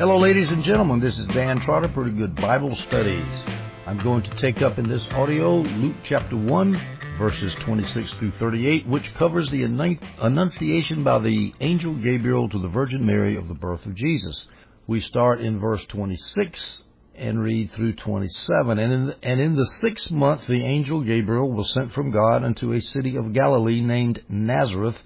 Hello, ladies and gentlemen. This is Dan Trotter, Pretty Good Bible Studies. I'm going to take up in this audio Luke chapter 1, verses 26 through 38, which covers the annunciation by the angel Gabriel to the Virgin Mary of the birth of Jesus. We start in verse 26 and read through 27. And in, and in the sixth month, the angel Gabriel was sent from God unto a city of Galilee named Nazareth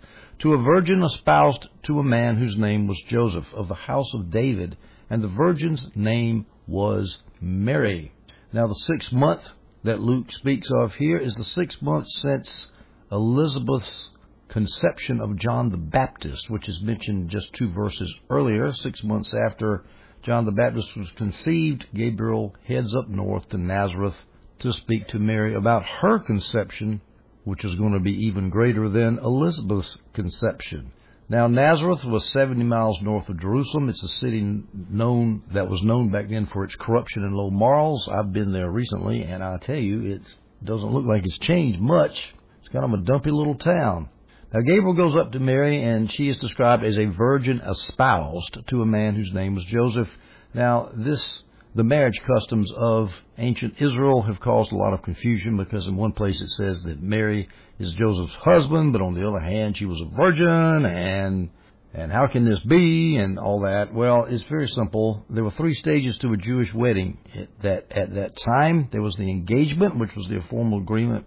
to a virgin espoused to a man whose name was Joseph of the house of David, and the virgin's name was Mary. Now, the sixth month that Luke speaks of here is the sixth month since Elizabeth's conception of John the Baptist, which is mentioned just two verses earlier. Six months after John the Baptist was conceived, Gabriel heads up north to Nazareth to speak to Mary about her conception which is going to be even greater than Elizabeth's conception. Now Nazareth was 70 miles north of Jerusalem. It's a city known that was known back then for its corruption and low morals. I've been there recently, and I tell you, it doesn't look like it's changed much. It's kind of a dumpy little town. Now Gabriel goes up to Mary, and she is described as a virgin espoused to a man whose name was Joseph. Now this the marriage customs of ancient Israel have caused a lot of confusion because in one place it says that Mary is Joseph's husband, but on the other hand she was a virgin and and how can this be and all that? Well, it's very simple. There were three stages to a Jewish wedding. That at that time there was the engagement, which was the formal agreement,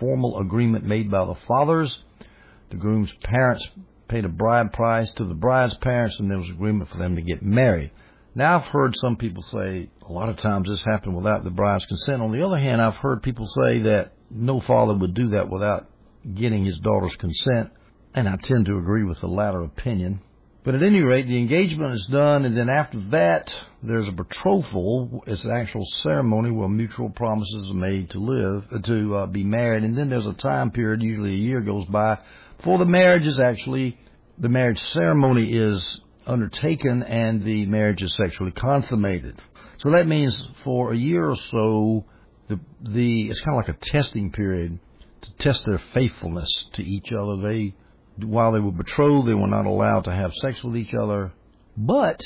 formal agreement made by the fathers. The groom's parents paid a bride price to the bride's parents, and there was agreement for them to get married. Now I've heard some people say a lot of times this happened without the bride's consent. On the other hand, I've heard people say that no father would do that without getting his daughter's consent, and I tend to agree with the latter opinion. But at any rate, the engagement is done, and then after that, there's a betrothal. It's an actual ceremony where mutual promises are made to live, uh, to uh, be married, and then there's a time period, usually a year goes by, before the marriage is actually, the marriage ceremony is undertaken and the marriage is sexually consummated. So that means for a year or so, the, the it's kind of like a testing period to test their faithfulness to each other. They, while they were betrothed, they were not allowed to have sex with each other, but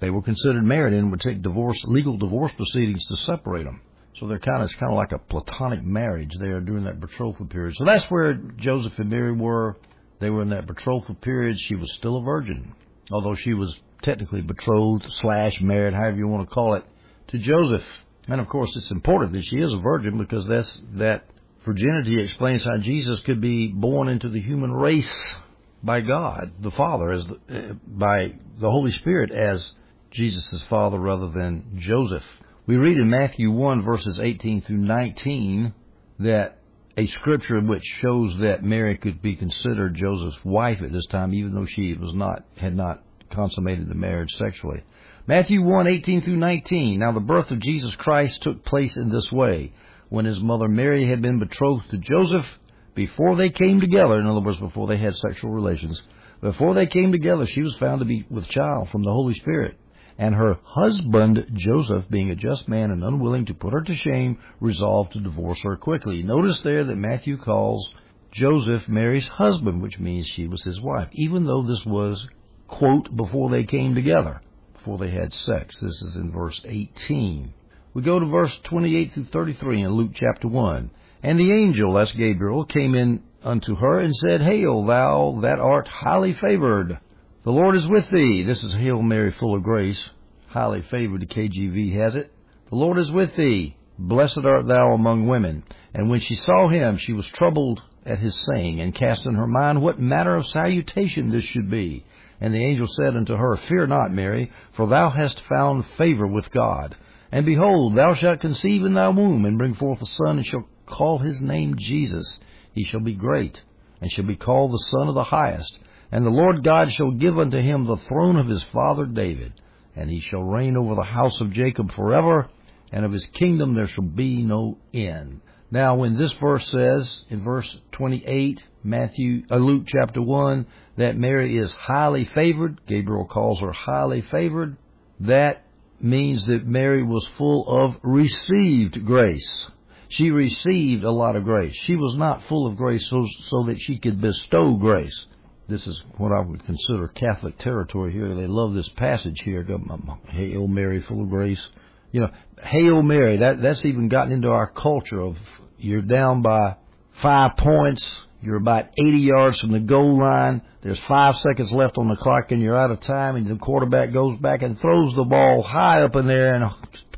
they were considered married and would take divorce, legal divorce proceedings to separate them. So they're kind of, it's kind of like a platonic marriage there during that betrothal period. So that's where Joseph and Mary were. They were in that betrothal period. She was still a virgin although she was technically betrothed slash married, however you want to call it, to Joseph. And of course, it's important that she is a virgin because that's that virginity explains how Jesus could be born into the human race by God, the Father, as the, uh, by the Holy Spirit as Jesus' father rather than Joseph. We read in Matthew 1 verses 18 through 19 that a scripture which shows that Mary could be considered Joseph's wife at this time, even though she was not had not consummated the marriage sexually. Matthew 1, 18 through 19. Now the birth of Jesus Christ took place in this way. When his mother Mary had been betrothed to Joseph, before they came together, in other words, before they had sexual relations, before they came together, she was found to be with child from the Holy Spirit. And her husband, Joseph, being a just man and unwilling to put her to shame, resolved to divorce her quickly. Notice there that Matthew calls Joseph Mary's husband, which means she was his wife, even though this was, quote, before they came together, before they had sex. This is in verse 18. We go to verse 28 through 33 in Luke chapter 1. And the angel, that's Gabriel, came in unto her and said, Hail, thou that art highly favored. The Lord is with thee. This is Hail Mary, full of grace. Highly favored, the KJV has it. The Lord is with thee. Blessed art thou among women. And when she saw him, she was troubled at his saying, and cast in her mind what manner of salutation this should be. And the angel said unto her, Fear not, Mary, for thou hast found favor with God. And behold, thou shalt conceive in thy womb, and bring forth a son, and shalt call his name Jesus. He shall be great, and shall be called the Son of the Highest. And the Lord God shall give unto him the throne of his father David, and he shall reign over the house of Jacob forever, and of his kingdom there shall be no end. Now, when this verse says in verse 28, Matthew, uh, Luke chapter 1, that Mary is highly favored, Gabriel calls her highly favored, that means that Mary was full of received grace. She received a lot of grace. She was not full of grace so, so that she could bestow grace. This is what I would consider Catholic territory here. They love this passage here. Um, um, Hail Mary, full of grace. You know, Hail Mary. That that's even gotten into our culture of you're down by five points. You're about 80 yards from the goal line. There's five seconds left on the clock and you're out of time and the quarterback goes back and throws the ball high up in there and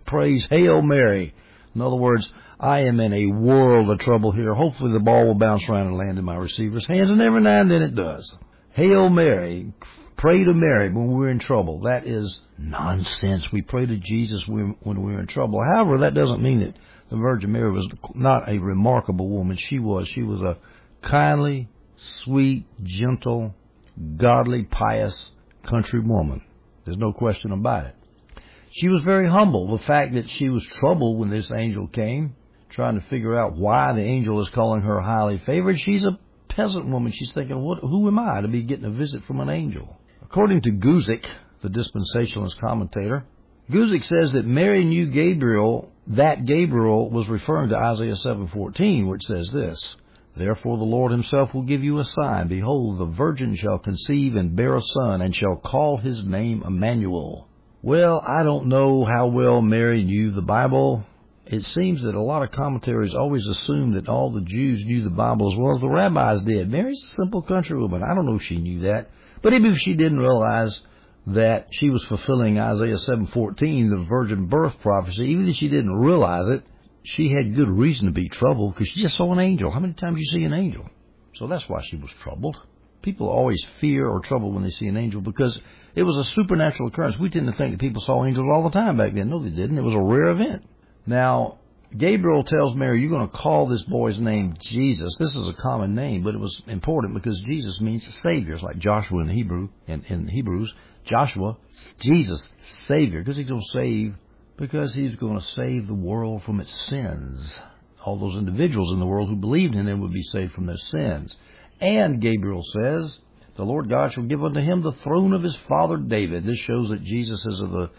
prays Hail Mary. In other words, I am in a world of trouble here. Hopefully the ball will bounce around and land in my receiver's hands, and every now and then it does. Hail Mary. Pray to Mary when we're in trouble. That is nonsense. We pray to Jesus when we're in trouble. However, that doesn't mean that the Virgin Mary was not a remarkable woman. She was. She was a kindly, sweet, gentle, godly, pious country woman. There's no question about it. She was very humble. The fact that she was troubled when this angel came trying to figure out why the angel is calling her highly favored. She's a peasant woman. She's thinking, what, who am I to be getting a visit from an angel? According to Guzik, the dispensationalist commentator, Guzik says that Mary knew Gabriel, that Gabriel was referring to Isaiah 7:14, which says this, Therefore the Lord himself will give you a sign. Behold, the virgin shall conceive and bear a son, and shall call his name Emmanuel. Well, I don't know how well Mary knew the Bible it seems that a lot of commentaries always assume that all the Jews knew the Bible as well as the rabbis did. Mary's a simple country woman. I don't know if she knew that. But even if she didn't realize that she was fulfilling Isaiah 7:14, the virgin birth prophecy, even if she didn't realize it, she had good reason to be troubled because she just saw an angel. How many times you see an angel? So that's why she was troubled. People always fear or trouble when they see an angel because it was a supernatural occurrence. We tend to think that people saw angels all the time back then. No, they didn't. It was a rare event. Now, Gabriel tells Mary, you're going to call this boy's name Jesus. This is a common name, but it was important because Jesus means Savior. It's like Joshua in Hebrew, in, in Hebrews. Joshua, Jesus, Savior, because he's going to save, because he's going to save the world from its sins. All those individuals in the world who believed in him would be saved from their sins. And Gabriel says, the Lord God shall give unto him the throne of his father David. This shows that Jesus is of the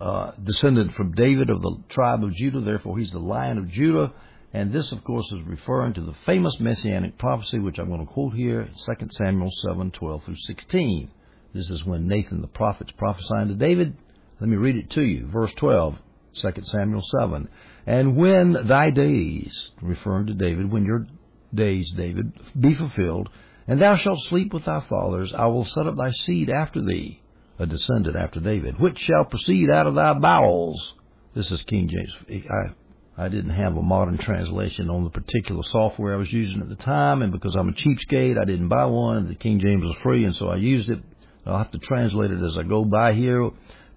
uh, descendant from David of the tribe of Judah, therefore he's the lion of Judah. And this, of course, is referring to the famous messianic prophecy, which I'm going to quote here, 2 Samuel 7, 12 through 16. This is when Nathan the prophet's prophesying to David. Let me read it to you. Verse 12, 2 Samuel 7. And when thy days, referring to David, when your days, David, be fulfilled, and thou shalt sleep with thy fathers, I will set up thy seed after thee, a descendant after David, which shall proceed out of thy bowels. This is King James. I, I didn't have a modern translation on the particular software I was using at the time, and because I'm a cheapskate, I didn't buy one, the King James was free, and so I used it. I'll have to translate it as I go by here.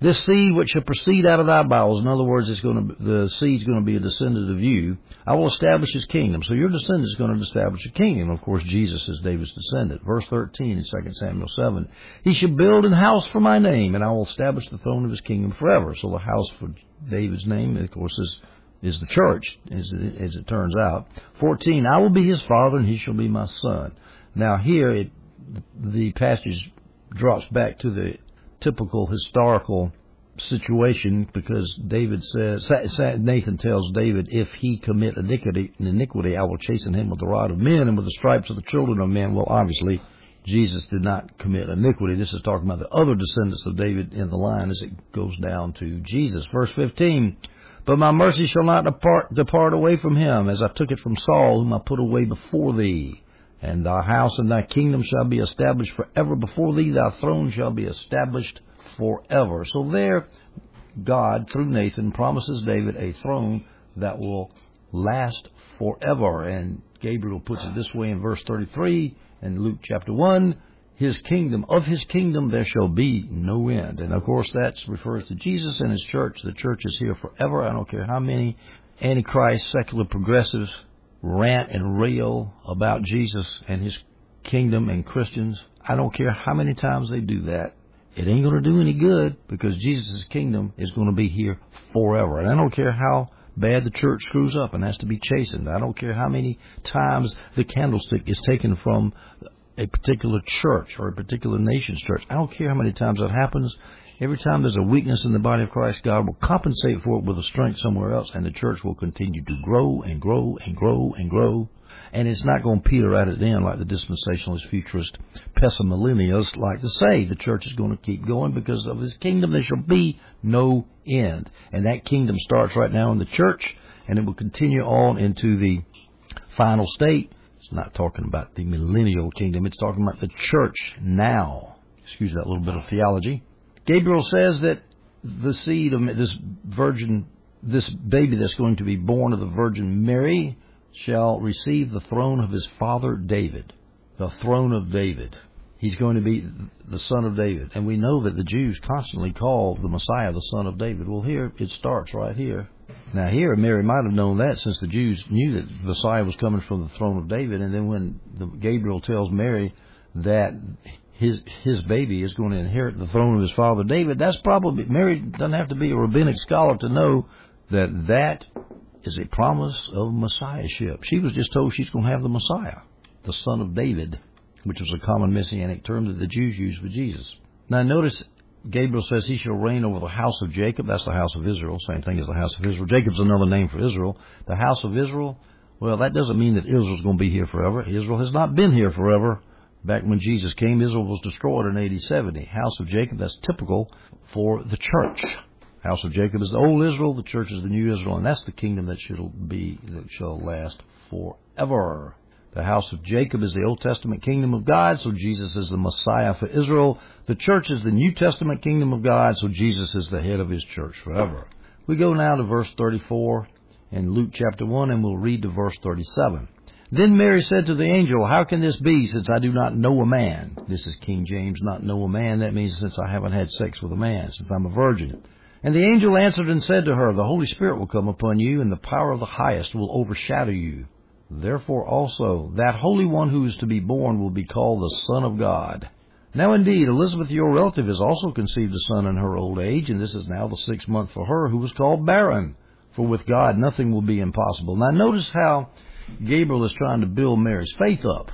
This seed which shall proceed out of thy bowels, in other words, it's going to, the seed's going to be a descendant of you. I will establish his kingdom. So your descendant is going to establish a kingdom. Of course, Jesus is David's descendant. Verse 13 in 2 Samuel 7. He shall build an house for my name, and I will establish the throne of his kingdom forever. So the house for David's name, of course, is is the church, as it, as it turns out. 14, I will be his father and he shall be my son. Now here it, the passage drops back to the typical historical situation because David says Nathan tells David if he commit iniquity I will chasten him with the rod of men and with the stripes of the children of men. Well obviously Jesus did not commit iniquity. This is talking about the other descendants of David in the line as it goes down to Jesus. Verse 15 but my mercy shall not depart depart away from him. As I took it from Saul whom I put away before thee and thy house and thy kingdom shall be established forever before thee, thy throne shall be established forever. So there, God, through Nathan, promises David a throne that will last forever. And Gabriel puts it this way in verse 33 in Luke chapter 1 his kingdom, of his kingdom there shall be no end. And of course that refers to Jesus and his church. The church is here forever. I don't care how many antichrist, secular progressives rant and rail about Jesus and his kingdom and Christians. I don't care how many times they do that. It ain't going to do any good because Jesus' kingdom is going to be here forever. And I don't care how bad the church screws up and has to be chastened. I don't care how many times the candlestick is taken from a particular church or a particular nation's church. I don't care how many times that happens. Every time there's a weakness in the body of Christ, God will compensate for it with a strength somewhere else, and the church will continue to grow and grow and grow and grow. And it's not going to peter out at the end like the dispensationalist, futurist, pessimillennials like to say. The church is going to keep going because of His kingdom. There shall be no end. And that kingdom starts right now in the church, and it will continue on into the final state. Not talking about the millennial kingdom. It's talking about the church now. Excuse that little bit of theology. Gabriel says that the seed of this virgin, this baby that's going to be born of the Virgin Mary, shall receive the throne of his father David. The throne of David. He's going to be the son of David. And we know that the Jews constantly call the Messiah the son of David. Well, here it starts right here. Now, here Mary might have known that since the Jews knew that Messiah was coming from the throne of David. And then when the, Gabriel tells Mary that his his baby is going to inherit the throne of his father David. That's probably Mary doesn't have to be a rabbinic scholar to know that that is a promise of messiahship. She was just told she's going to have the Messiah, the son of David, which was a common messianic term that the Jews used for Jesus. Now notice Gabriel says he shall reign over the house of Jacob. That's the house of Israel. Same thing as the house of Israel. Jacob's another name for Israel. The house of Israel. Well, that doesn't mean that Israel's going to be here forever. Israel has not been here forever. Back when Jesus came, Israel was destroyed in AD 70. House of Jacob, that's typical for the church. House of Jacob is the old Israel, the church is the new Israel, and that's the kingdom that shall be, that shall last forever. The house of Jacob is the Old Testament kingdom of God, so Jesus is the Messiah for Israel. The church is the New Testament kingdom of God, so Jesus is the head of his church forever. We go now to verse 34 in Luke chapter 1, and we'll read to verse 37. Then Mary said to the angel, How can this be since I do not know a man? This is King James, not know a man. That means since I haven't had sex with a man, since I'm a virgin. And the angel answered and said to her, The Holy Spirit will come upon you, and the power of the highest will overshadow you. Therefore also, that Holy One who is to be born will be called the Son of God. Now indeed, Elizabeth, your relative, has also conceived a son in her old age, and this is now the sixth month for her, who was called barren. For with God nothing will be impossible. Now notice how Gabriel is trying to build Mary's faith up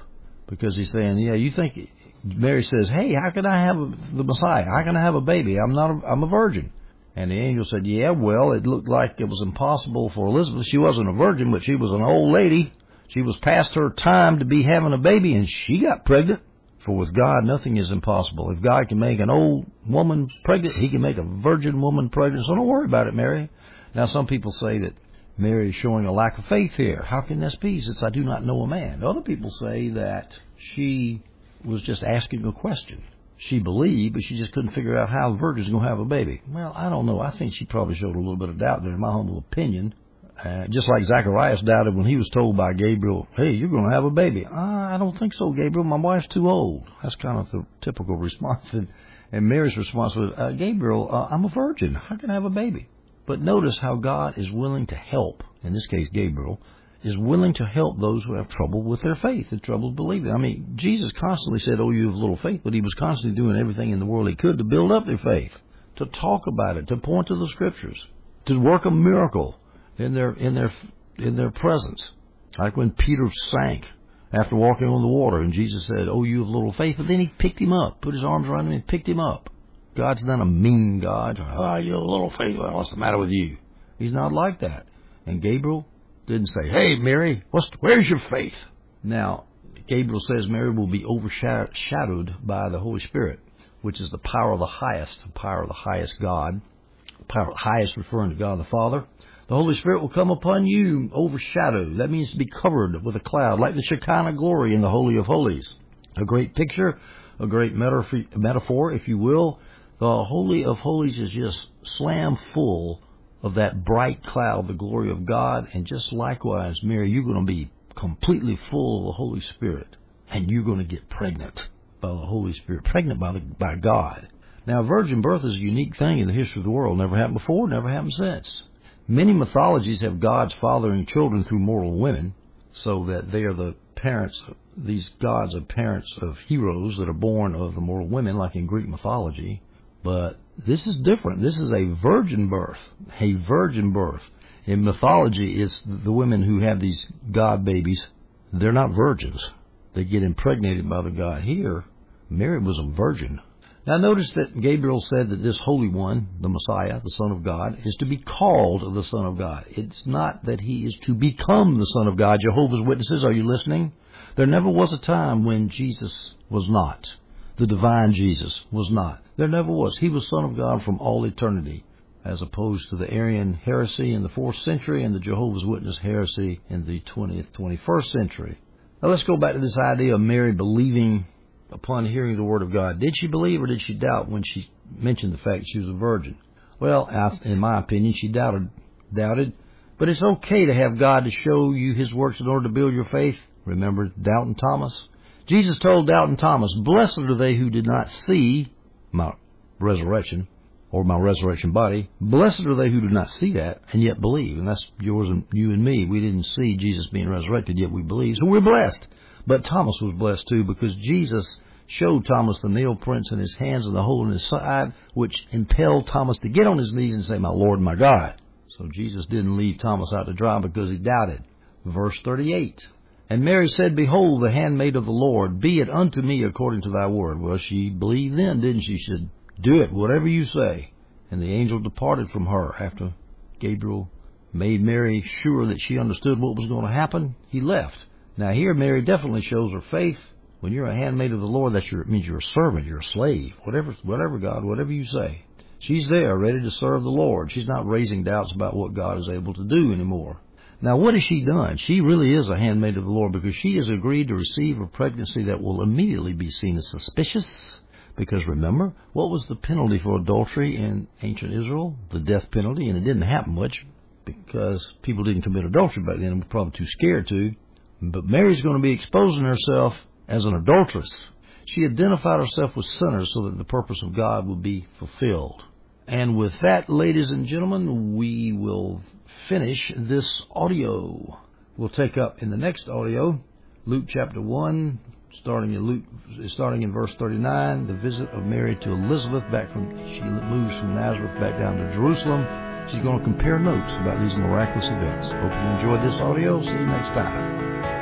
because he's saying, yeah, you think Mary says, hey, how can I have the Messiah? How can I have a baby? I'm not, a, I'm a virgin. And the angel said, yeah, well, it looked like it was impossible for Elizabeth. She wasn't a virgin, but she was an old lady. She was past her time to be having a baby and she got pregnant. For with God, nothing is impossible. If God can make an old woman pregnant, he can make a virgin woman pregnant. So don't worry about it, Mary. Now, some people say that Mary is showing a lack of faith here. How can this be since I do not know a man? Other people say that she was just asking a question. She believed, but she just couldn't figure out how a virgin's going to have a baby. Well, I don't know. I think she probably showed a little bit of doubt there, in my humble opinion. Uh, just like Zacharias doubted when he was told by Gabriel, hey, you're going to have a baby. Uh, I don't think so, Gabriel. My wife's too old. That's kind of the typical response. And, and Mary's response was, uh, Gabriel, uh, I'm a virgin. How can I have a baby? But notice how God is willing to help, in this case Gabriel, is willing to help those who have trouble with their faith and trouble believing. I mean, Jesus constantly said, Oh, you have little faith, but he was constantly doing everything in the world he could to build up their faith, to talk about it, to point to the scriptures, to work a miracle in their in their in their presence. Like when Peter sank after walking on the water and Jesus said, Oh, you have little faith, but then he picked him up, put his arms around him and picked him up. God's not a mean God. Oh, you have little faith. Well, what's the matter with you? He's not like that. And Gabriel didn't say, Hey, Mary, what's, where's your faith? Now, Gabriel says Mary will be overshadowed by the Holy Spirit, which is the power of the highest, the power of the highest God. Power highest referring to God the Father. The Holy Spirit will come upon you, overshadowed. That means to be covered with a cloud, like the Shekinah glory in the Holy of Holies. A great picture, a great metaphor, if you will, the Holy of Holies is just slam full of that bright cloud, the glory of God. And just likewise, Mary, you're going to be completely full of the Holy Spirit. And you're going to get pregnant by the Holy Spirit, pregnant by, the, by God. Now, virgin birth is a unique thing in the history of the world. Never happened before, never happened since. Many mythologies have gods fathering children through mortal women, so that they are the parents, these gods are parents of heroes that are born of the mortal women, like in Greek mythology. But this is different. This is a virgin birth. A virgin birth. In mythology, it's the women who have these god babies. They're not virgins. they get impregnated by the God. Here, Mary was a virgin. Now notice that Gabriel said that this Holy One, the Messiah, the Son of God, is to be called the Son of God. It's not that he is to become the Son of God. Jehovah's Witnesses, are you listening? There never was a time when Jesus was not. The divine Jesus was not. There never was. He was Son of God from all eternity, as opposed to the Arian heresy in the 4th century and the Jehovah's Witness heresy in the 20th, 21st century. Now let's go back to this idea of Mary believing upon hearing the word of God. Did she believe or did she doubt when she mentioned the fact she was a virgin? Well, in my opinion, she doubted, doubted. But it's okay to have God to show you His works in order to build your faith. Remember Doubting Thomas? Jesus told Doubting Thomas, Blessed are they who did not see my resurrection or my resurrection body. Blessed are they who do not see that and yet believe. And that's yours and you and me. We didn't see Jesus being resurrected, yet we believe. So we're blessed. But Thomas was blessed too because Jesus showed Thomas the nail prints in his hands and the hole in his side, which impelled Thomas to get on his knees and say, My Lord, my God. So Jesus didn't leave Thomas out to dry because he doubted. Verse 38. And Mary said, Behold, the handmaid of the Lord, be it unto me according to thy word. Well, she believed then, didn't she? She said, Do it, whatever you say. And the angel departed from her after Gabriel made Mary sure that she understood what was going to happen. He left. Now here Mary definitely shows her faith. When you're a handmaid of the Lord, that means you're a servant, you're a slave, whatever, whatever God, whatever you say. She's there, ready to serve the Lord. She's not raising doubts about what God is able to do anymore. Now, what has she done? She really is a handmaid of the Lord because she has agreed to receive a pregnancy that will immediately be seen as suspicious. Because remember, what was the penalty for adultery in ancient Israel? The death penalty, and it didn't happen much because people didn't commit adultery back then and were probably too scared to. But Mary's going to be exposing herself as an adulteress. She identified herself with sinners so that the purpose of God would be fulfilled. And with that, ladies and gentlemen, we will finish this audio. We'll take up in the next audio Luke chapter 1, starting in Luke, starting in verse 39, the visit of Mary to Elizabeth back from, she moves from Nazareth back down to Jerusalem. She's going to compare notes about these miraculous events. Hope you enjoyed this audio. See you next time.